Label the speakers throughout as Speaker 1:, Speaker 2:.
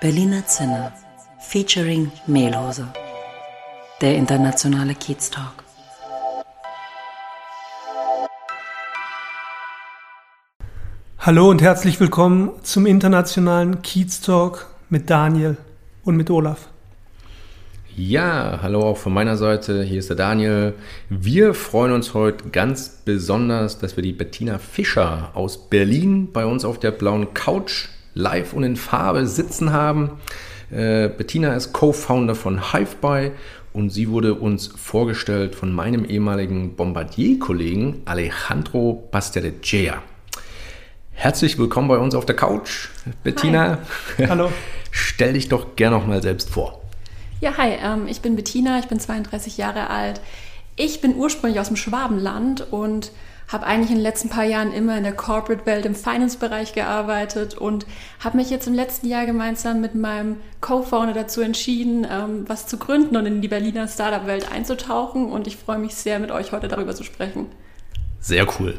Speaker 1: Berliner Zinne featuring Mehlhose. Der internationale Kiez Talk.
Speaker 2: Hallo und herzlich willkommen zum internationalen Kiez Talk mit Daniel und mit Olaf.
Speaker 3: Ja, hallo auch von meiner Seite. Hier ist der Daniel. Wir freuen uns heute ganz besonders, dass wir die Bettina Fischer aus Berlin bei uns auf der blauen Couch live und in Farbe sitzen haben. Äh, Bettina ist Co-Founder von HiveBuy und sie wurde uns vorgestellt von meinem ehemaligen Bombardier-Kollegen Alejandro Basterecea. Herzlich willkommen bei uns auf der Couch, Bettina.
Speaker 2: Hi. Hallo.
Speaker 3: Stell dich doch gerne noch mal selbst vor.
Speaker 4: Ja, hi, ähm, ich bin Bettina, ich bin 32 Jahre alt. Ich bin ursprünglich aus dem Schwabenland und habe eigentlich in den letzten paar Jahren immer in der Corporate-Welt im Finance-Bereich gearbeitet und habe mich jetzt im letzten Jahr gemeinsam mit meinem Co-Founder dazu entschieden, ähm, was zu gründen und in die Berliner Startup-Welt einzutauchen. Und ich freue mich sehr, mit euch heute darüber zu sprechen.
Speaker 3: Sehr cool.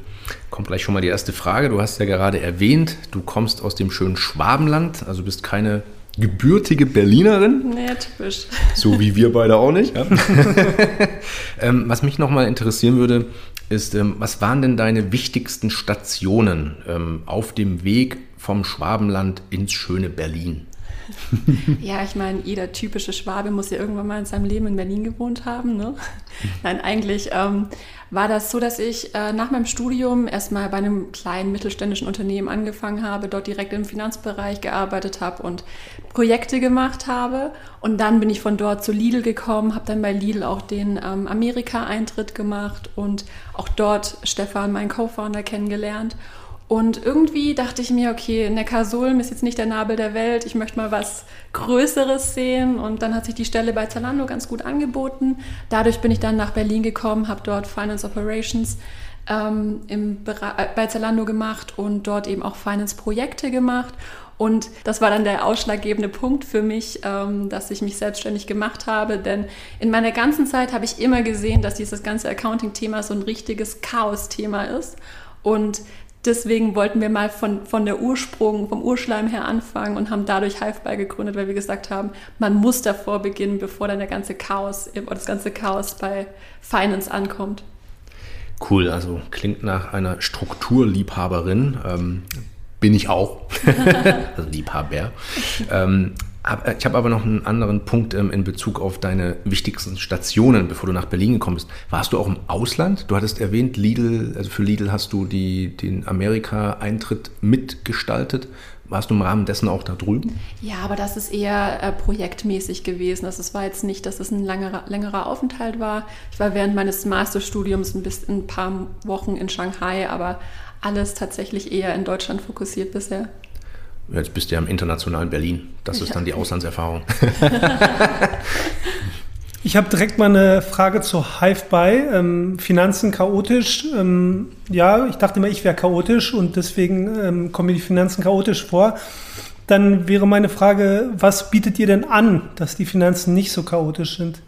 Speaker 3: Kommt gleich schon mal die erste Frage. Du hast ja gerade erwähnt, du kommst aus dem schönen Schwabenland, also bist keine gebürtige Berlinerin.
Speaker 4: Nee, typisch.
Speaker 3: So wie wir beide auch nicht. Ja. ähm, was mich nochmal interessieren würde, ist, ähm, was waren denn deine wichtigsten Stationen ähm, auf dem Weg vom Schwabenland ins schöne Berlin?
Speaker 4: Ja, ich meine, jeder typische Schwabe muss ja irgendwann mal in seinem Leben in Berlin gewohnt haben. Ne? Nein, eigentlich ähm, war das so, dass ich äh, nach meinem Studium erstmal bei einem kleinen mittelständischen Unternehmen angefangen habe, dort direkt im Finanzbereich gearbeitet habe und Projekte gemacht habe. Und dann bin ich von dort zu Lidl gekommen, habe dann bei Lidl auch den ähm, Amerika-Eintritt gemacht und auch dort Stefan, meinen Co-Founder, kennengelernt. Und irgendwie dachte ich mir, okay, Neckarsulm ist jetzt nicht der Nabel der Welt, ich möchte mal was Größeres sehen. Und dann hat sich die Stelle bei Zalando ganz gut angeboten. Dadurch bin ich dann nach Berlin gekommen, habe dort Finance Operations ähm, im, äh, bei Zalando gemacht und dort eben auch Finance-Projekte gemacht. Und das war dann der ausschlaggebende Punkt für mich, ähm, dass ich mich selbstständig gemacht habe. Denn in meiner ganzen Zeit habe ich immer gesehen, dass dieses ganze Accounting-Thema so ein richtiges Chaos-Thema ist. Und deswegen wollten wir mal von, von der Ursprung, vom Urschleim her anfangen und haben dadurch Hiveby gegründet, weil wir gesagt haben, man muss davor beginnen, bevor dann der ganze Chaos das ganze Chaos bei Finance ankommt.
Speaker 3: Cool, also klingt nach einer Strukturliebhaberin. Ähm, bin ich auch. also Liebhaber. Ähm, äh, ich habe aber noch einen anderen Punkt ähm, in Bezug auf deine wichtigsten Stationen, bevor du nach Berlin gekommen bist. Warst du auch im Ausland? Du hattest erwähnt, Lidl, also für Lidl hast du die, den Amerika-Eintritt mitgestaltet. Warst du im Rahmen dessen auch da drüben?
Speaker 4: Ja, aber das ist eher äh, projektmäßig gewesen. Also es war jetzt nicht, dass es ein längerer, längerer Aufenthalt war. Ich war während meines Masterstudiums ein, bisschen, ein paar Wochen in Shanghai, aber alles tatsächlich eher in Deutschland fokussiert bisher.
Speaker 3: Jetzt bist du ja im internationalen Berlin. Das ist dann die Auslandserfahrung.
Speaker 2: Ich habe direkt mal eine Frage zu Hive-By. Ähm, Finanzen chaotisch. Ähm, ja, ich dachte immer, ich wäre chaotisch und deswegen ähm, kommen mir die Finanzen chaotisch vor. Dann wäre meine Frage, was bietet ihr denn an, dass die Finanzen nicht so chaotisch sind?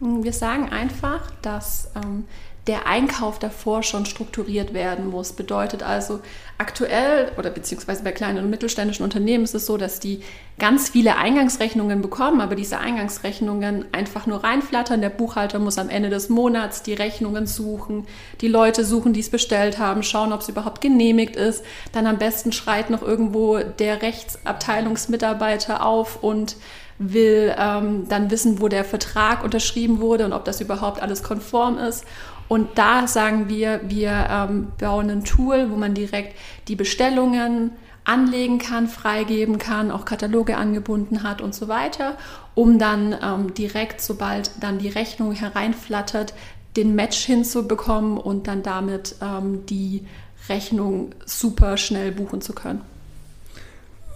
Speaker 4: Wir sagen einfach, dass ähm, der Einkauf davor schon strukturiert werden muss. Bedeutet also, aktuell oder beziehungsweise bei kleinen und mittelständischen Unternehmen ist es so, dass die ganz viele Eingangsrechnungen bekommen, aber diese Eingangsrechnungen einfach nur reinflattern. Der Buchhalter muss am Ende des Monats die Rechnungen suchen, die Leute suchen, die es bestellt haben, schauen, ob es überhaupt genehmigt ist. Dann am besten schreit noch irgendwo der Rechtsabteilungsmitarbeiter auf und will ähm, dann wissen, wo der Vertrag unterschrieben wurde und ob das überhaupt alles konform ist. Und da sagen wir, wir ähm, bauen ein Tool, wo man direkt die Bestellungen anlegen kann, freigeben kann, auch Kataloge angebunden hat und so weiter, um dann ähm, direkt, sobald dann die Rechnung hereinflattert, den Match hinzubekommen und dann damit ähm, die Rechnung super schnell buchen zu können.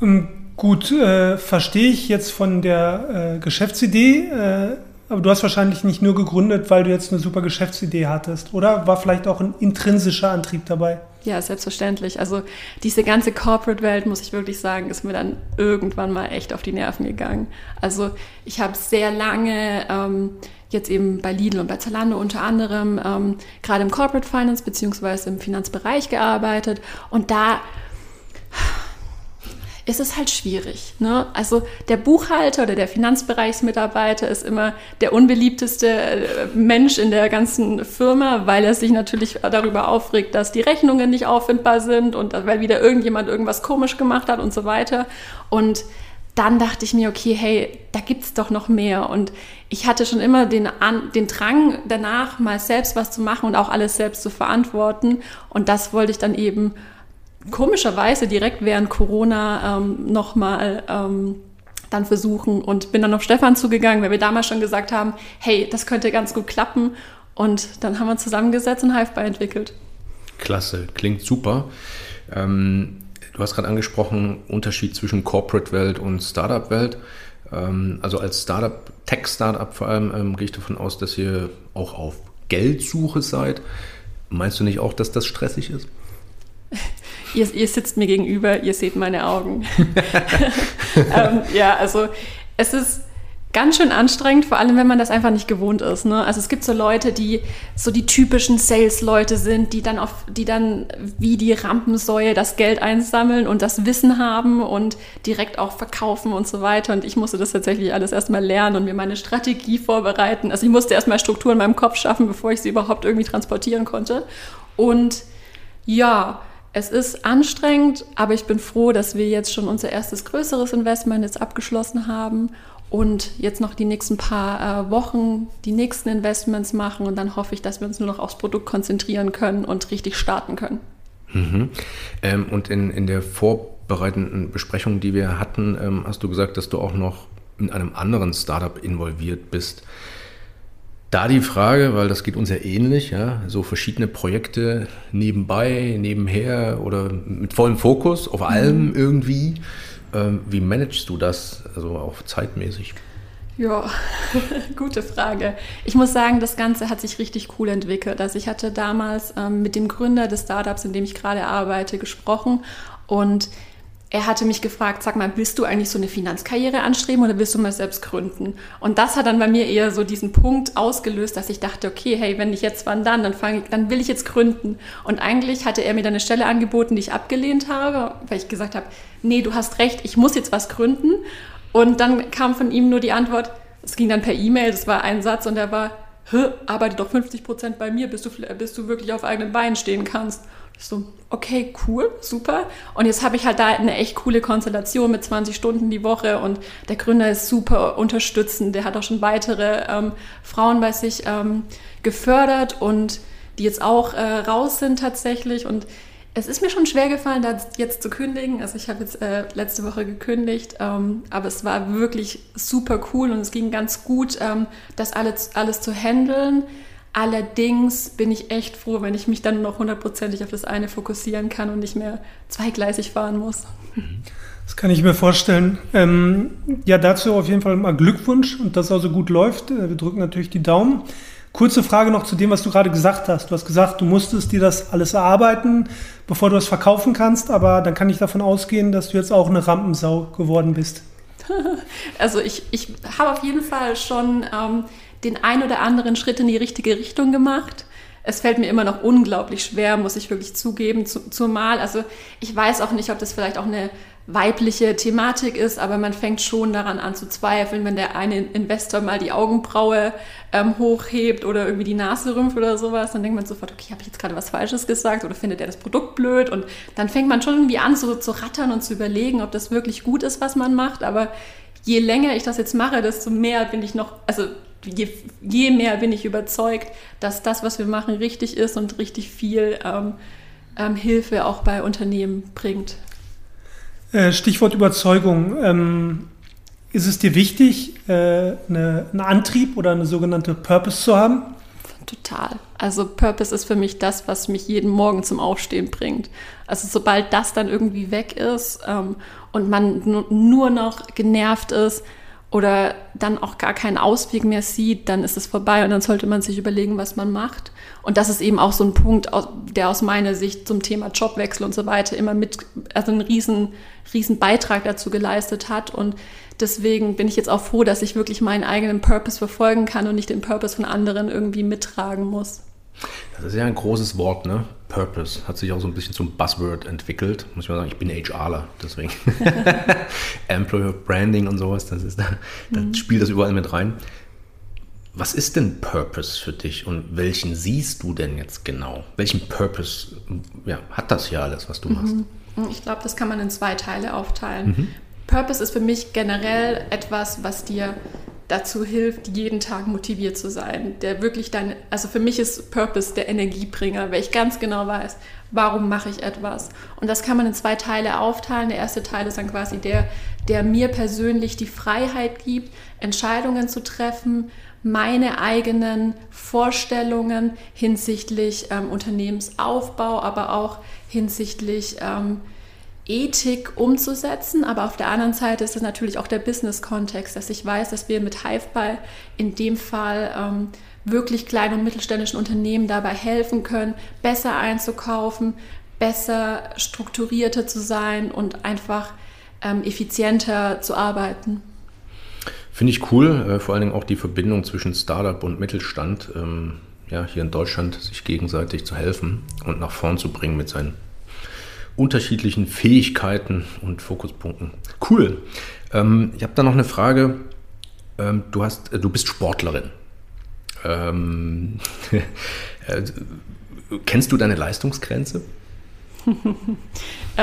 Speaker 2: Ähm, gut, äh, verstehe ich jetzt von der äh, Geschäftsidee. Äh, aber du hast wahrscheinlich nicht nur gegründet, weil du jetzt eine super Geschäftsidee hattest, oder? War vielleicht auch ein intrinsischer Antrieb dabei?
Speaker 4: Ja, selbstverständlich. Also diese ganze Corporate-Welt, muss ich wirklich sagen, ist mir dann irgendwann mal echt auf die Nerven gegangen. Also ich habe sehr lange ähm, jetzt eben bei Lidl und bei Zalando unter anderem ähm, gerade im Corporate Finance beziehungsweise im Finanzbereich gearbeitet und da ist es halt schwierig. Ne? Also der Buchhalter oder der Finanzbereichsmitarbeiter ist immer der unbeliebteste äh, Mensch in der ganzen Firma, weil er sich natürlich darüber aufregt, dass die Rechnungen nicht auffindbar sind und weil wieder irgendjemand irgendwas komisch gemacht hat und so weiter. Und dann dachte ich mir, okay, hey, da gibt es doch noch mehr. Und ich hatte schon immer den, An den Drang danach, mal selbst was zu machen und auch alles selbst zu verantworten. Und das wollte ich dann eben komischerweise direkt während Corona ähm, nochmal ähm, dann versuchen und bin dann auf Stefan zugegangen, weil wir damals schon gesagt haben, hey, das könnte ganz gut klappen. Und dann haben wir zusammengesetzt und Hiveby entwickelt.
Speaker 3: Klasse, klingt super. Ähm, du hast gerade angesprochen, Unterschied zwischen Corporate-Welt und Startup-Welt. Ähm, also als Startup, Tech-Startup vor allem, ähm, gehe ich davon aus, dass ihr auch auf Geldsuche seid. Meinst du nicht auch, dass das stressig ist?
Speaker 4: Ihr, ihr sitzt mir gegenüber, ihr seht meine Augen. ähm, ja, also es ist ganz schön anstrengend, vor allem wenn man das einfach nicht gewohnt ist. Ne? Also es gibt so Leute, die so die typischen Sales-Leute sind, die dann auf, die dann wie die Rampensäue das Geld einsammeln und das Wissen haben und direkt auch verkaufen und so weiter. Und ich musste das tatsächlich alles erstmal lernen und mir meine Strategie vorbereiten. Also ich musste erstmal Struktur in meinem Kopf schaffen, bevor ich sie überhaupt irgendwie transportieren konnte. Und ja, es ist anstrengend, aber ich bin froh, dass wir jetzt schon unser erstes größeres Investment jetzt abgeschlossen haben und jetzt noch die nächsten paar äh, Wochen die nächsten Investments machen und dann hoffe ich, dass wir uns nur noch aufs Produkt konzentrieren können und richtig starten können.
Speaker 3: Mhm. Ähm, und in, in der vorbereitenden Besprechung, die wir hatten, ähm, hast du gesagt, dass du auch noch in einem anderen Startup involviert bist. Da die Frage, weil das geht uns ja ähnlich, ja, so verschiedene Projekte nebenbei, nebenher oder mit vollem Fokus auf allem mhm. irgendwie. Ähm, wie managst du das, also auch zeitmäßig?
Speaker 4: Ja, gute Frage. Ich muss sagen, das Ganze hat sich richtig cool entwickelt. Also ich hatte damals ähm, mit dem Gründer des Startups, in dem ich gerade arbeite, gesprochen und er hatte mich gefragt, sag mal, willst du eigentlich so eine Finanzkarriere anstreben oder willst du mal selbst gründen? Und das hat dann bei mir eher so diesen Punkt ausgelöst, dass ich dachte, okay, hey, wenn nicht jetzt, wann dann? Dann fange ich, dann will ich jetzt gründen. Und eigentlich hatte er mir dann eine Stelle angeboten, die ich abgelehnt habe, weil ich gesagt habe, nee, du hast recht, ich muss jetzt was gründen. Und dann kam von ihm nur die Antwort, es ging dann per E-Mail, das war ein Satz und er war, arbeite doch 50 Prozent bei mir, bis du, bis du wirklich auf eigenen Beinen stehen kannst. So, okay, cool, super. Und jetzt habe ich halt da eine echt coole Konstellation mit 20 Stunden die Woche und der Gründer ist super unterstützend. Der hat auch schon weitere ähm, Frauen bei sich ähm, gefördert und die jetzt auch äh, raus sind tatsächlich. Und es ist mir schon schwer gefallen, da jetzt zu kündigen. Also ich habe jetzt äh, letzte Woche gekündigt, ähm, aber es war wirklich super cool und es ging ganz gut, ähm, das alles, alles zu handeln. Allerdings bin ich echt froh, wenn ich mich dann noch hundertprozentig auf das eine fokussieren kann und nicht mehr zweigleisig fahren muss.
Speaker 2: Das kann ich mir vorstellen. Ähm, ja, dazu auf jeden Fall mal Glückwunsch und dass also gut läuft. Äh, wir drücken natürlich die Daumen. Kurze Frage noch zu dem, was du gerade gesagt hast. Du hast gesagt, du musstest dir das alles erarbeiten, bevor du es verkaufen kannst, aber dann kann ich davon ausgehen, dass du jetzt auch eine Rampensau geworden bist.
Speaker 4: Also ich, ich habe auf jeden Fall schon ähm, den ein oder anderen Schritt in die richtige Richtung gemacht. Es fällt mir immer noch unglaublich schwer, muss ich wirklich zugeben, zumal. Also ich weiß auch nicht, ob das vielleicht auch eine weibliche Thematik ist, aber man fängt schon daran an zu zweifeln, wenn der eine Investor mal die Augenbraue ähm, hochhebt oder irgendwie die Nase rümpft oder sowas, dann denkt man sofort, okay, habe ich jetzt gerade was Falsches gesagt oder findet er das Produkt blöd und dann fängt man schon irgendwie an, so zu rattern und zu überlegen, ob das wirklich gut ist, was man macht, aber je länger ich das jetzt mache, desto mehr bin ich noch, also je, je, mehr bin ich überzeugt, dass das, was wir machen, richtig ist und richtig viel ähm, ähm, Hilfe auch bei Unternehmen bringt.
Speaker 2: Äh, Stichwort Überzeugung. Ähm, ist es dir wichtig, äh, eine, einen Antrieb oder eine sogenannte Purpose zu haben?
Speaker 4: Total. Also Purpose ist für mich das, was mich jeden Morgen zum Aufstehen bringt. Also sobald das dann irgendwie weg ist ähm, und man nur noch genervt ist oder dann auch gar keinen Ausweg mehr sieht, dann ist es vorbei und dann sollte man sich überlegen, was man macht. Und das ist eben auch so ein Punkt, der aus meiner Sicht zum Thema Jobwechsel und so weiter immer mit, also einen riesen, riesen Beitrag dazu geleistet hat. Und deswegen bin ich jetzt auch froh, dass ich wirklich meinen eigenen Purpose verfolgen kann und nicht den Purpose von anderen irgendwie mittragen muss.
Speaker 3: Das ist ja ein großes Wort, ne? Purpose. Hat sich auch so ein bisschen zum Buzzword entwickelt. Muss ich mal sagen, ich bin HRler, deswegen. Employer Branding und sowas, das ist da, da mhm. spielt das überall mit rein. Was ist denn Purpose für dich und welchen siehst du denn jetzt genau? Welchen Purpose ja, hat das hier alles, was du machst? Mhm.
Speaker 4: Ich glaube, das kann man in zwei Teile aufteilen. Mhm. Purpose ist für mich generell etwas, was dir dazu hilft, jeden Tag motiviert zu sein. Der wirklich dann, also für mich ist Purpose der Energiebringer, weil ich ganz genau weiß, warum mache ich etwas. Und das kann man in zwei Teile aufteilen. Der erste Teil ist dann quasi der, der mir persönlich die Freiheit gibt, Entscheidungen zu treffen, meine eigenen Vorstellungen hinsichtlich ähm, Unternehmensaufbau, aber auch hinsichtlich ähm, Ethik umzusetzen, aber auf der anderen Seite ist es natürlich auch der Business-Kontext, dass ich weiß, dass wir mit Hiveball in dem Fall ähm, wirklich kleinen und mittelständischen Unternehmen dabei helfen können, besser einzukaufen, besser strukturierter zu sein und einfach ähm, effizienter zu arbeiten.
Speaker 3: Finde ich cool, äh, vor allen Dingen auch die Verbindung zwischen Startup und Mittelstand, ähm, ja, hier in Deutschland sich gegenseitig zu helfen und nach vorn zu bringen mit seinen unterschiedlichen Fähigkeiten und Fokuspunkten. Cool. Ähm, ich habe da noch eine Frage. Ähm, du, hast, äh, du bist Sportlerin. Ähm, äh, kennst du deine Leistungsgrenze?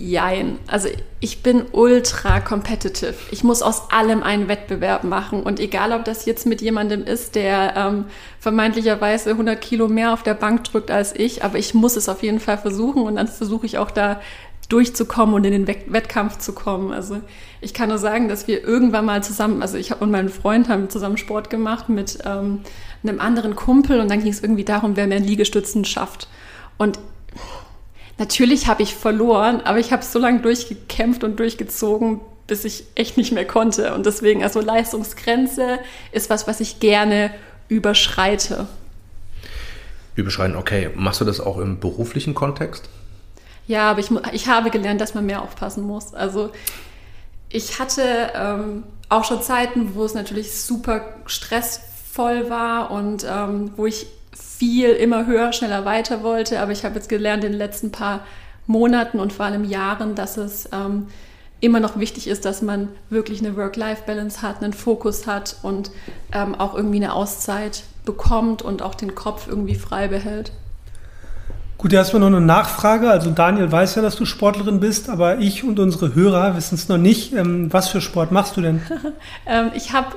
Speaker 4: Jein. Also ich bin ultra competitive. Ich muss aus allem einen Wettbewerb machen. Und egal, ob das jetzt mit jemandem ist, der ähm, vermeintlicherweise 100 Kilo mehr auf der Bank drückt als ich, aber ich muss es auf jeden Fall versuchen und dann versuche ich auch da durchzukommen und in den Wettkampf zu kommen. Also ich kann nur sagen, dass wir irgendwann mal zusammen, also ich und mein Freund haben zusammen Sport gemacht mit ähm, einem anderen Kumpel und dann ging es irgendwie darum, wer mehr Liegestützen schafft. Und Natürlich habe ich verloren, aber ich habe so lange durchgekämpft und durchgezogen, bis ich echt nicht mehr konnte. Und deswegen, also Leistungsgrenze ist was, was ich gerne überschreite.
Speaker 3: Überschreiten, okay. Machst du das auch im beruflichen Kontext?
Speaker 4: Ja, aber ich, ich habe gelernt, dass man mehr aufpassen muss. Also ich hatte ähm, auch schon Zeiten, wo es natürlich super stressvoll war und ähm, wo ich viel immer höher, schneller weiter wollte. Aber ich habe jetzt gelernt in den letzten paar Monaten und vor allem Jahren, dass es ähm, immer noch wichtig ist, dass man wirklich eine Work-Life-Balance hat, einen Fokus hat und ähm, auch irgendwie eine Auszeit bekommt und auch den Kopf irgendwie frei behält.
Speaker 2: Gut, erstmal noch eine Nachfrage. Also Daniel weiß ja, dass du Sportlerin bist, aber ich und unsere Hörer wissen es noch nicht. Ähm, was für Sport machst du denn?
Speaker 4: ähm, ich habe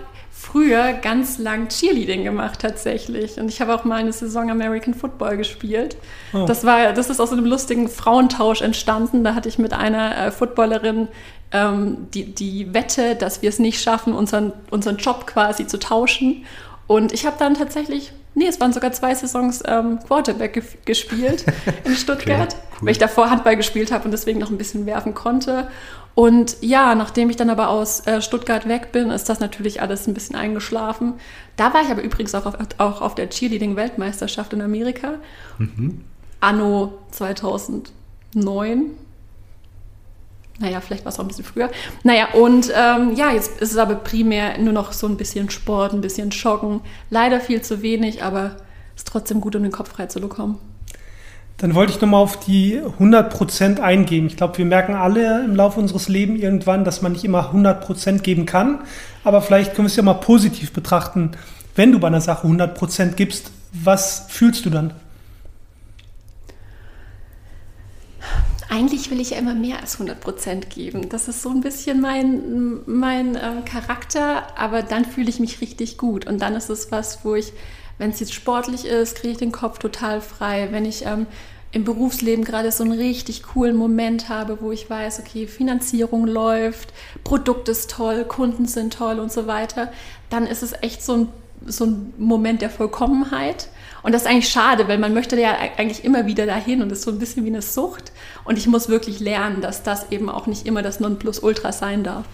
Speaker 4: früher ganz lang Cheerleading gemacht tatsächlich. Und ich habe auch mal eine Saison American Football gespielt. Oh. Das war, das ist aus einem lustigen Frauentausch entstanden. Da hatte ich mit einer äh, Footballerin ähm, die, die Wette, dass wir es nicht schaffen, unseren, unseren Job quasi zu tauschen. Und ich habe dann tatsächlich, nee, es waren sogar zwei Saisons ähm, Quarterback ge gespielt in Stuttgart, okay, cool. weil ich davor Handball gespielt habe und deswegen noch ein bisschen werfen konnte. Und ja, nachdem ich dann aber aus äh, Stuttgart weg bin, ist das natürlich alles ein bisschen eingeschlafen. Da war ich aber übrigens auch auf, auch auf der Cheerleading-Weltmeisterschaft in Amerika. Mhm. Anno 2009. Naja, vielleicht war es auch ein bisschen früher. Naja, und ähm, ja, jetzt ist es aber primär nur noch so ein bisschen Sport, ein bisschen Joggen. Leider viel zu wenig, aber ist trotzdem gut, um den Kopf frei zu bekommen.
Speaker 2: Dann wollte ich nochmal auf die 100% eingehen. Ich glaube, wir merken alle im Laufe unseres Lebens irgendwann, dass man nicht immer 100% geben kann. Aber vielleicht können wir es ja mal positiv betrachten. Wenn du bei einer Sache 100% gibst, was fühlst du dann?
Speaker 4: Eigentlich will ich ja immer mehr als 100% geben. Das ist so ein bisschen mein, mein äh, Charakter, aber dann fühle ich mich richtig gut. Und dann ist es was, wo ich wenn es jetzt sportlich ist, kriege ich den Kopf total frei. Wenn ich ähm, im Berufsleben gerade so einen richtig coolen Moment habe, wo ich weiß, okay, Finanzierung läuft, Produkt ist toll, Kunden sind toll und so weiter, dann ist es echt so ein, so ein Moment der Vollkommenheit. Und das ist eigentlich schade, weil man möchte ja eigentlich immer wieder dahin und es ist so ein bisschen wie eine Sucht. Und ich muss wirklich lernen, dass das eben auch nicht immer das Nonplusultra sein darf.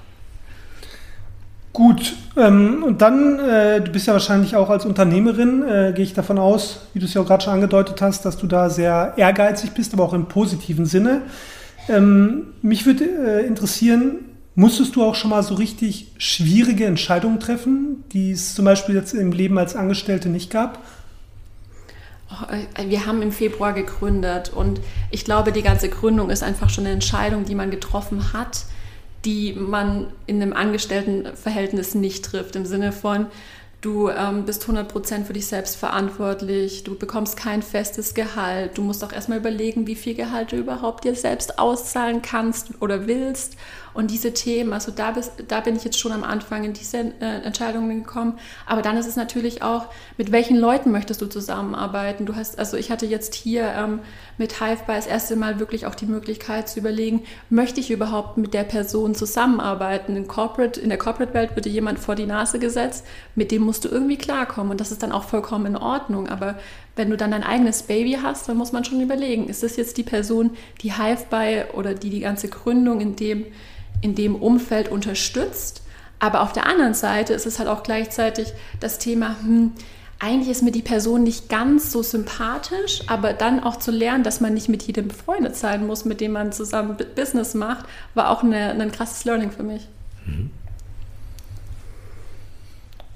Speaker 2: Gut, ähm, und dann, äh, du bist ja wahrscheinlich auch als Unternehmerin, äh, gehe ich davon aus, wie du es ja auch gerade schon angedeutet hast, dass du da sehr ehrgeizig bist, aber auch im positiven Sinne. Ähm, mich würde äh, interessieren, musstest du auch schon mal so richtig schwierige Entscheidungen treffen, die es zum Beispiel jetzt im Leben als Angestellte nicht gab?
Speaker 4: Oh, äh, wir haben im Februar gegründet und ich glaube, die ganze Gründung ist einfach schon eine Entscheidung, die man getroffen hat die man in einem Angestelltenverhältnis nicht trifft. Im Sinne von, du ähm, bist 100% für dich selbst verantwortlich, du bekommst kein festes Gehalt, du musst auch erstmal überlegen, wie viel Gehalt du überhaupt dir selbst auszahlen kannst oder willst und diese Themen, also da, bist, da bin ich jetzt schon am Anfang in diese äh, Entscheidungen gekommen. Aber dann ist es natürlich auch, mit welchen Leuten möchtest du zusammenarbeiten? Du hast, also ich hatte jetzt hier ähm, mit Hive das erste Mal wirklich auch die Möglichkeit zu überlegen, möchte ich überhaupt mit der Person zusammenarbeiten? In, Corporate, in der Corporate-Welt dir jemand vor die Nase gesetzt, mit dem musst du irgendwie klarkommen und das ist dann auch vollkommen in Ordnung. Aber wenn du dann dein eigenes Baby hast, dann muss man schon überlegen, ist das jetzt die Person, die Hive oder die die ganze Gründung in dem in dem Umfeld unterstützt. Aber auf der anderen Seite ist es halt auch gleichzeitig das Thema, hm, eigentlich ist mir die Person nicht ganz so sympathisch, aber dann auch zu lernen, dass man nicht mit jedem befreundet sein muss, mit dem man zusammen Business macht, war auch eine, ein krasses Learning für mich. Mhm.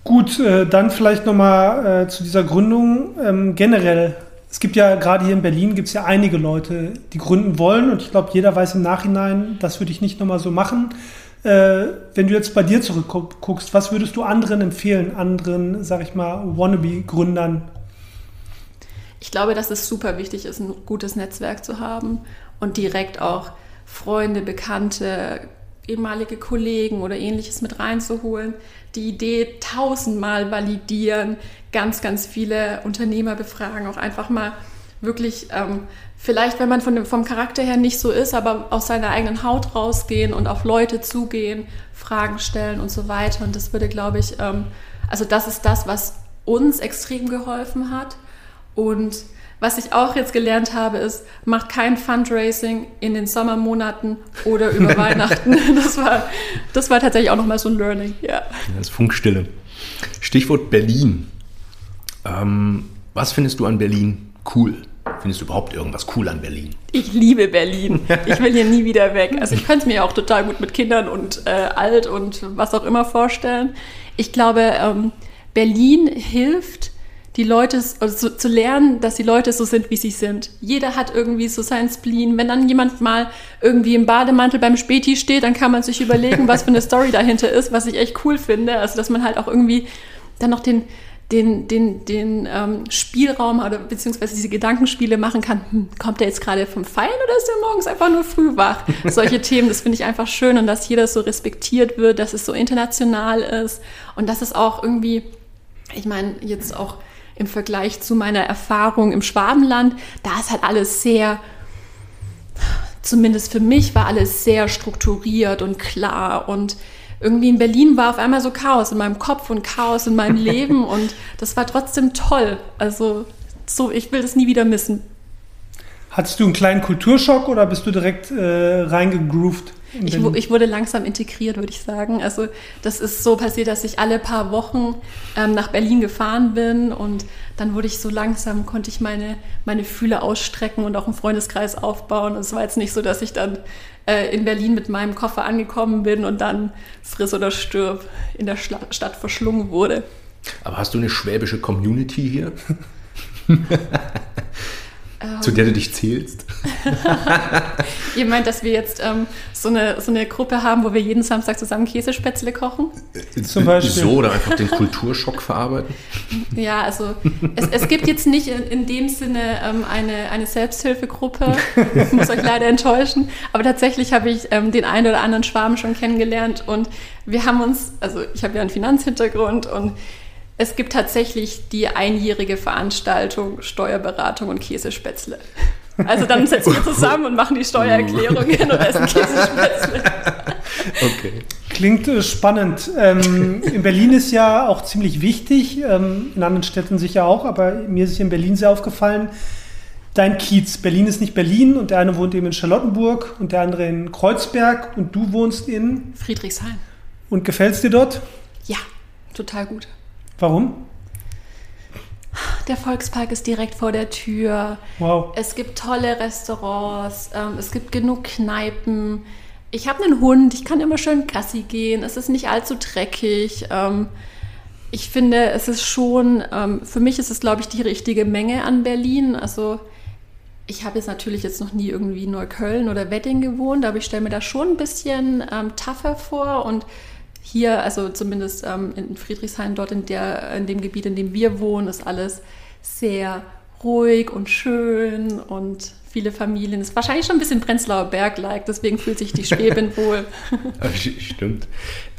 Speaker 2: Gut, äh, dann vielleicht nochmal äh, zu dieser Gründung ähm, generell. Es gibt ja gerade hier in Berlin gibt es ja einige Leute, die gründen wollen und ich glaube, jeder weiß im Nachhinein, das würde ich nicht nochmal so machen. Äh, wenn du jetzt bei dir zurückguckst, was würdest du anderen empfehlen, anderen, sag ich mal, Wannabe-Gründern?
Speaker 4: Ich glaube, dass es super wichtig ist, ein gutes Netzwerk zu haben und direkt auch Freunde, Bekannte, ehemalige Kollegen oder ähnliches mit reinzuholen, die Idee tausendmal validieren, ganz, ganz viele Unternehmer befragen, auch einfach mal wirklich, ähm, vielleicht wenn man von dem, vom Charakter her nicht so ist, aber aus seiner eigenen Haut rausgehen und auf Leute zugehen, Fragen stellen und so weiter. Und das würde, glaube ich, ähm, also das ist das, was uns extrem geholfen hat. Und was ich auch jetzt gelernt habe, ist, macht kein Fundraising in den Sommermonaten oder über Weihnachten. Das war, das war tatsächlich auch nochmal so ein Learning. Ja.
Speaker 3: Das ist Funkstille. Stichwort Berlin. Ähm, was findest du an Berlin cool? Findest du überhaupt irgendwas cool an Berlin?
Speaker 4: Ich liebe Berlin. Ich will hier nie wieder weg. Also ich könnte es mir auch total gut mit Kindern und äh, alt und was auch immer vorstellen. Ich glaube, ähm, Berlin hilft, die Leute also zu, zu, lernen, dass die Leute so sind, wie sie sind. Jeder hat irgendwie so sein Spleen. Wenn dann jemand mal irgendwie im Bademantel beim Späti steht, dann kann man sich überlegen, was für eine Story dahinter ist, was ich echt cool finde. Also, dass man halt auch irgendwie dann noch den, den, den, den ähm, Spielraum oder beziehungsweise diese Gedankenspiele machen kann. Hm, kommt der jetzt gerade vom Feiern oder ist der morgens einfach nur früh wach? Solche Themen, das finde ich einfach schön und dass jeder so respektiert wird, dass es so international ist und dass es auch irgendwie, ich meine, jetzt auch im Vergleich zu meiner Erfahrung im Schwabenland, da ist halt alles sehr, zumindest für mich war alles sehr strukturiert und klar und irgendwie in Berlin war auf einmal so Chaos in meinem Kopf und Chaos in meinem Leben und das war trotzdem toll. Also so, ich will das nie wieder missen.
Speaker 2: Hattest du einen kleinen Kulturschock oder bist du direkt äh, reingegroovt?
Speaker 4: Ich, ich, wurde langsam integriert, würde ich sagen. Also das ist so passiert, dass ich alle paar Wochen ähm, nach Berlin gefahren bin und dann wurde ich so langsam, konnte ich meine, meine Fühle ausstrecken und auch einen Freundeskreis aufbauen. Und es war jetzt nicht so, dass ich dann äh, in Berlin mit meinem Koffer angekommen bin und dann friss oder stirb in der Schla Stadt verschlungen wurde.
Speaker 3: Aber hast du eine schwäbische Community hier? Zu der du dich zählst?
Speaker 4: Ihr meint, dass wir jetzt ähm, so, eine, so eine Gruppe haben, wo wir jeden Samstag zusammen Käsespätzle kochen?
Speaker 3: Äh, Zum Beispiel. So, oder einfach den Kulturschock verarbeiten?
Speaker 4: Ja, also es, es gibt jetzt nicht in, in dem Sinne ähm, eine, eine Selbsthilfegruppe. Ich muss euch leider enttäuschen. Aber tatsächlich habe ich ähm, den einen oder anderen Schwaben schon kennengelernt und wir haben uns, also ich habe ja einen Finanzhintergrund und es gibt tatsächlich die einjährige Veranstaltung Steuerberatung und Käsespätzle. Also dann setzen wir zusammen und machen die Steuererklärungen und essen Käsespätzle.
Speaker 2: Okay. Klingt äh, spannend. Ähm, in Berlin ist ja auch ziemlich wichtig, ähm, in anderen Städten sicher auch, aber mir ist es in Berlin sehr aufgefallen, dein Kiez. Berlin ist nicht Berlin und der eine wohnt eben in Charlottenburg und der andere in Kreuzberg und du wohnst in
Speaker 4: Friedrichshain.
Speaker 2: Und gefällt es dir dort?
Speaker 4: Ja, total gut.
Speaker 2: Warum?
Speaker 4: Der Volkspark ist direkt vor der Tür.
Speaker 2: Wow.
Speaker 4: Es gibt tolle Restaurants, ähm, es gibt genug Kneipen. Ich habe einen Hund, ich kann immer schön Gassi gehen. Es ist nicht allzu dreckig. Ähm, ich finde, es ist schon, ähm, für mich ist es, glaube ich, die richtige Menge an Berlin. Also ich habe jetzt natürlich jetzt noch nie irgendwie in Neukölln oder Wedding gewohnt, aber ich stelle mir da schon ein bisschen ähm, tougher vor und hier, also zumindest ähm, in Friedrichshain, dort in, der, in dem Gebiet, in dem wir wohnen, ist alles sehr ruhig und schön und viele Familien. Ist wahrscheinlich schon ein bisschen Prenzlauer Berg-like, deswegen fühlt sich die Schwäbin wohl.
Speaker 3: Stimmt.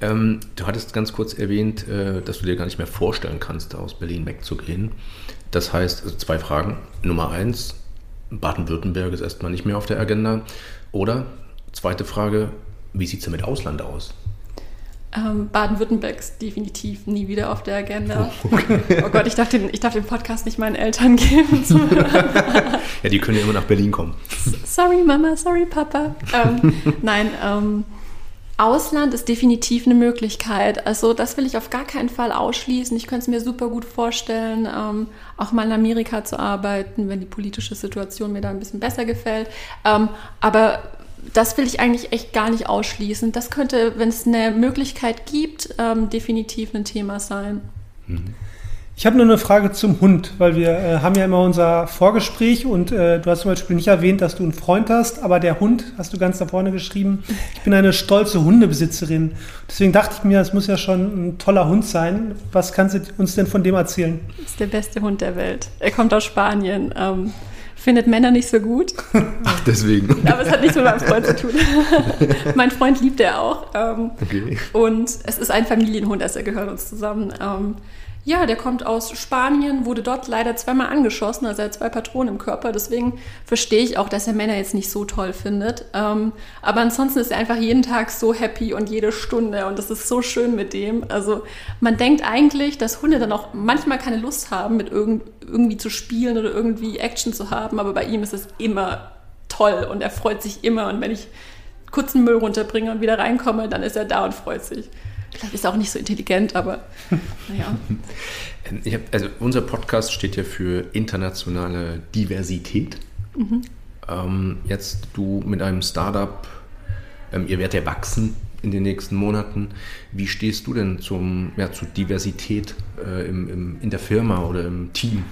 Speaker 3: Ähm, du hattest ganz kurz erwähnt, äh, dass du dir gar nicht mehr vorstellen kannst, aus Berlin wegzugehen. Das heißt, also zwei Fragen. Nummer eins, Baden-Württemberg ist erstmal nicht mehr auf der Agenda. Oder zweite Frage, wie sieht es denn mit Ausland aus?
Speaker 4: Ähm, Baden-Württemberg ist definitiv nie wieder auf der Agenda. Oh, Gott, ich darf, den, ich darf den Podcast nicht meinen Eltern geben.
Speaker 3: ja, die können ja immer nach Berlin kommen.
Speaker 4: Sorry Mama, sorry Papa. Ähm, nein, ähm, Ausland ist definitiv eine Möglichkeit. Also das will ich auf gar keinen Fall ausschließen. Ich könnte es mir super gut vorstellen, ähm, auch mal in Amerika zu arbeiten, wenn die politische Situation mir da ein bisschen besser gefällt. Ähm, aber das will ich eigentlich echt gar nicht ausschließen. Das könnte, wenn es eine Möglichkeit gibt, ähm, definitiv ein Thema sein.
Speaker 2: Mhm. Ich habe nur eine Frage zum Hund, weil wir äh, haben ja immer unser Vorgespräch und äh, du hast zum Beispiel nicht erwähnt, dass du einen Freund hast, aber der Hund, hast du ganz da vorne geschrieben, ich bin eine stolze Hundebesitzerin. Deswegen dachte ich mir, es muss ja schon ein toller Hund sein. Was kannst du uns denn von dem erzählen?
Speaker 4: Das ist der beste Hund der Welt. Er kommt aus Spanien. Ähm, findet Männer nicht so gut.
Speaker 3: Ach, deswegen.
Speaker 4: Aber es hat nichts mit meinem Freund zu tun. mein Freund liebt er auch. Ähm, okay. Und es ist ein Familienhund, also er gehört uns zusammen. Ähm, ja, der kommt aus Spanien, wurde dort leider zweimal angeschossen, also er hat zwei Patronen im Körper. Deswegen verstehe ich auch, dass er Männer jetzt nicht so toll findet. Ähm, aber ansonsten ist er einfach jeden Tag so happy und jede Stunde und das ist so schön mit dem. Also man denkt eigentlich, dass Hunde dann auch manchmal keine Lust haben, mit irgend, irgendwie zu spielen oder irgendwie Action zu haben, aber bei ihm ist es immer toll und er freut sich immer. Und wenn ich kurzen Müll runterbringe und wieder reinkomme, dann ist er da und freut sich. Vielleicht ist er auch nicht so intelligent, aber naja.
Speaker 3: Hab, also unser Podcast steht ja für internationale Diversität. Mhm. Ähm, jetzt du mit einem Startup, ähm, ihr werdet ja wachsen in den nächsten Monaten. Wie stehst du denn zum, ja, zu Diversität äh, im, im, in der Firma oder im Team?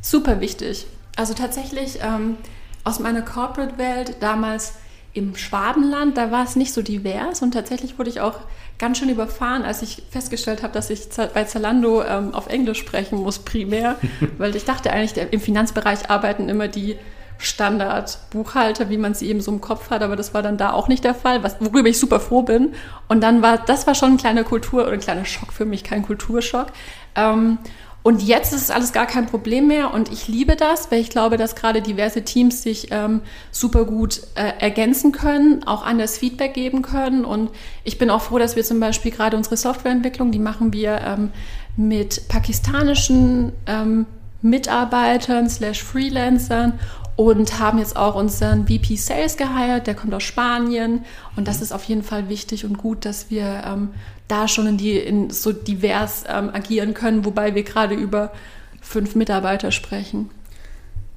Speaker 4: Super wichtig. Also tatsächlich ähm, aus meiner Corporate-Welt damals im Schwabenland, da war es nicht so divers und tatsächlich wurde ich auch ganz schön überfahren, als ich festgestellt habe, dass ich bei Zalando ähm, auf Englisch sprechen muss, primär, weil ich dachte eigentlich, der, im Finanzbereich arbeiten immer die Standard-Buchhalter, wie man sie eben so im Kopf hat, aber das war dann da auch nicht der Fall, was, worüber ich super froh bin. Und dann war, das war schon ein kleiner Kultur- oder ein kleiner Schock für mich, kein Kulturschock. Ähm, und jetzt ist es alles gar kein Problem mehr und ich liebe das, weil ich glaube, dass gerade diverse Teams sich ähm, super gut äh, ergänzen können, auch anders Feedback geben können. Und ich bin auch froh, dass wir zum Beispiel gerade unsere Softwareentwicklung, die machen wir ähm, mit pakistanischen ähm, Mitarbeitern slash Freelancern und haben jetzt auch unseren VP Sales geheiert, der kommt aus Spanien und das ist auf jeden Fall wichtig und gut, dass wir ähm, da schon in die in so divers ähm, agieren können, wobei wir gerade über fünf Mitarbeiter sprechen.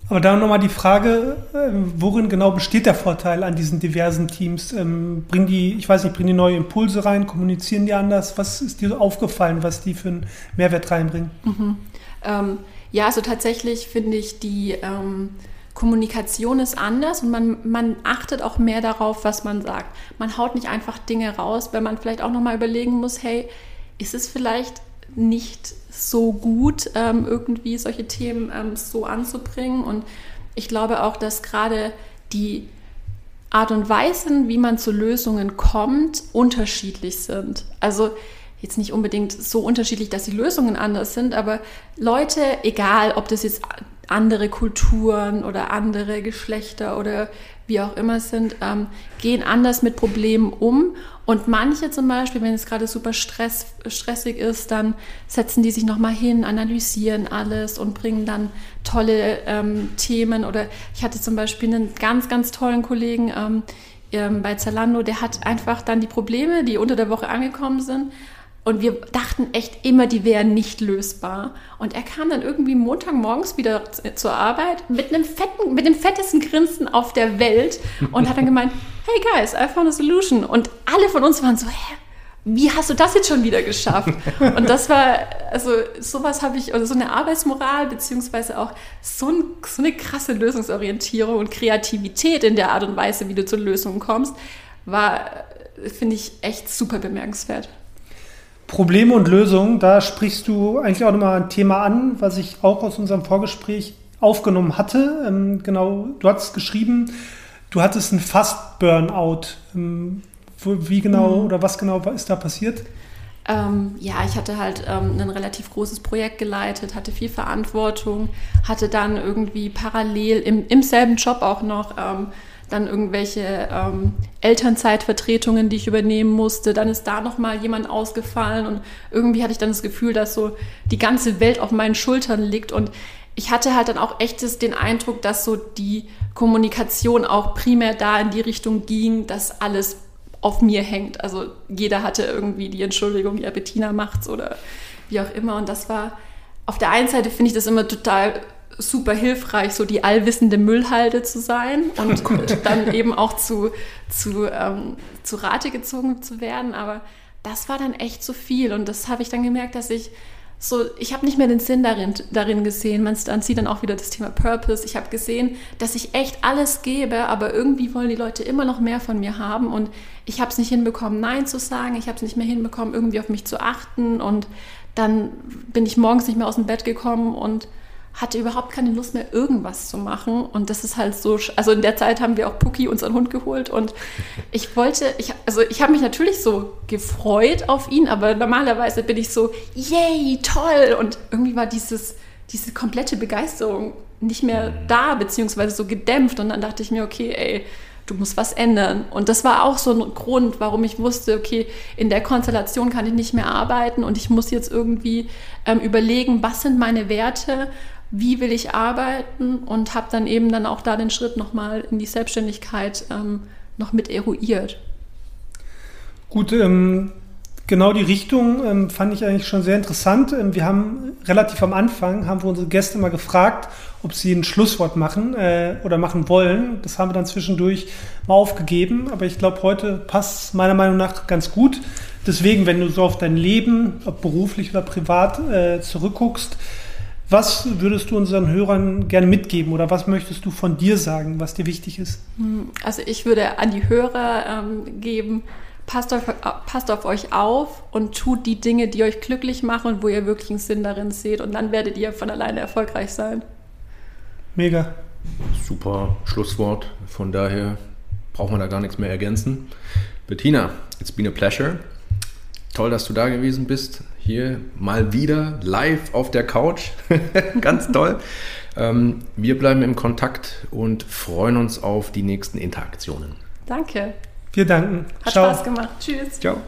Speaker 2: Aber da nochmal die Frage, äh, worin genau besteht der Vorteil an diesen diversen Teams? Ähm, bringen die, ich weiß nicht, bringen die neue Impulse rein, kommunizieren die anders? Was ist dir aufgefallen, was die für einen Mehrwert reinbringen?
Speaker 4: Mhm. Ähm, ja, also tatsächlich finde ich die ähm, Kommunikation ist anders und man, man achtet auch mehr darauf, was man sagt. Man haut nicht einfach Dinge raus, weil man vielleicht auch nochmal überlegen muss, hey, ist es vielleicht nicht so gut, ähm, irgendwie solche Themen ähm, so anzubringen? Und ich glaube auch, dass gerade die Art und Weisen, wie man zu Lösungen kommt, unterschiedlich sind. Also jetzt nicht unbedingt so unterschiedlich, dass die Lösungen anders sind, aber Leute, egal ob das jetzt andere Kulturen oder andere Geschlechter oder wie auch immer sind, ähm, gehen anders mit Problemen um. Und manche zum Beispiel, wenn es gerade super stress, stressig ist, dann setzen die sich nochmal hin, analysieren alles und bringen dann tolle ähm, Themen. Oder ich hatte zum Beispiel einen ganz, ganz tollen Kollegen ähm, ähm bei Zalando, der hat einfach dann die Probleme, die unter der Woche angekommen sind, Und wir dachten echt immer, die wären nicht lösbar. Und er kam dann irgendwie Montagmorgens wieder zur Arbeit mit einem fetten, mit dem fettesten Grinsen auf der Welt und hat dann gemeint, hey guys, I found a solution. Und alle von uns waren so, hä? Wie hast du das jetzt schon wieder geschafft? Und das war, also sowas habe ich, oder so eine Arbeitsmoral, beziehungsweise auch so, ein, so eine krasse Lösungsorientierung und Kreativität in der Art und Weise, wie du zu Lösungen kommst, war, finde ich, echt super bemerkenswert.
Speaker 2: Probleme und Lösungen, da sprichst du eigentlich auch nochmal ein Thema an, was ich auch aus unserem Vorgespräch aufgenommen hatte. Ähm, genau, du hast geschrieben, du hattest einen Fast-Burnout. Ähm, wie genau mhm. oder was genau ist da passiert?
Speaker 4: Ähm, ja, ich hatte halt ähm, ein relativ großes Projekt geleitet, hatte viel Verantwortung, hatte dann irgendwie parallel im, im selben Job auch noch ähm, dann irgendwelche ähm, Elternzeitvertretungen, die ich übernehmen musste. Dann ist da noch mal jemand ausgefallen und irgendwie hatte ich dann das Gefühl, dass so die ganze Welt auf meinen Schultern liegt und ich hatte halt dann auch echtes den Eindruck, dass so die Kommunikation auch primär da in die Richtung ging, dass alles auf mir hängt. Also jeder hatte irgendwie die Entschuldigung, ja, Bettina macht's oder wie auch immer. Und das war auf der einen Seite finde ich das immer total super hilfreich, so die allwissende Müllhalde zu sein und oh dann eben auch zu, zu, ähm, zu Rate gezogen zu werden. Aber das war dann echt zu viel und das habe ich dann gemerkt, dass ich so, ich habe nicht mehr den Sinn darin, darin gesehen. Man dann sieht dann auch wieder das Thema Purpose. Ich habe gesehen, dass ich echt alles gebe, aber irgendwie wollen die Leute immer noch mehr von mir haben und ich habe es nicht hinbekommen, Nein zu sagen. Ich habe es nicht mehr hinbekommen, irgendwie auf mich zu achten und dann bin ich morgens nicht mehr aus dem Bett gekommen und hatte überhaupt keine Lust mehr, irgendwas zu machen. Und das ist halt so, also in der Zeit haben wir auch Puki, unseren Hund, geholt. Und ich wollte, ich, also ich habe mich natürlich so gefreut auf ihn, aber normalerweise bin ich so, yay, toll. Und irgendwie war dieses, diese komplette Begeisterung nicht mehr da, beziehungsweise so gedämpft. Und dann dachte ich mir, okay, ey, du musst was ändern. Und das war auch so ein Grund, warum ich wusste, okay, in der Konstellation kann ich nicht mehr arbeiten und ich muss jetzt irgendwie ähm, überlegen, was sind meine Werte, wie will ich arbeiten und habe dann eben dann auch da den Schritt nochmal in die Selbstständigkeit ähm, noch mit eruiert.
Speaker 2: Gut, ähm, genau die Richtung ähm, fand ich eigentlich schon sehr interessant. Ähm, wir haben relativ am Anfang, haben wir unsere Gäste mal gefragt, ob sie ein Schlusswort machen äh, oder machen wollen. Das haben wir dann zwischendurch mal aufgegeben, aber ich glaube, heute passt es meiner Meinung nach ganz gut. Deswegen, wenn du so auf dein Leben, ob beruflich oder privat, äh, zurückguckst, was würdest du unseren Hörern gerne mitgeben oder was möchtest du von dir sagen, was dir wichtig ist?
Speaker 4: Hm, also ich würde an die Hörer ähm, geben, passt auf, passt auf euch auf und tut die Dinge, die euch glücklich machen und wo ihr wirklich einen Sinn darin seht und dann werdet ihr von alleine erfolgreich sein.
Speaker 2: Mega.
Speaker 3: Super Schlusswort. Von daher braucht man da gar nichts mehr ergänzen. Bettina, it's been a pleasure. Toll, dass du da gewesen bist. Hier mal wieder live auf der Couch. Ganz toll. Ähm, wir bleiben im Kontakt und freuen uns auf die nächsten Interaktionen.
Speaker 4: Danke.
Speaker 2: Wir danken.
Speaker 4: Hat Ciao. Spaß gemacht. Tschüss.
Speaker 3: Ciao.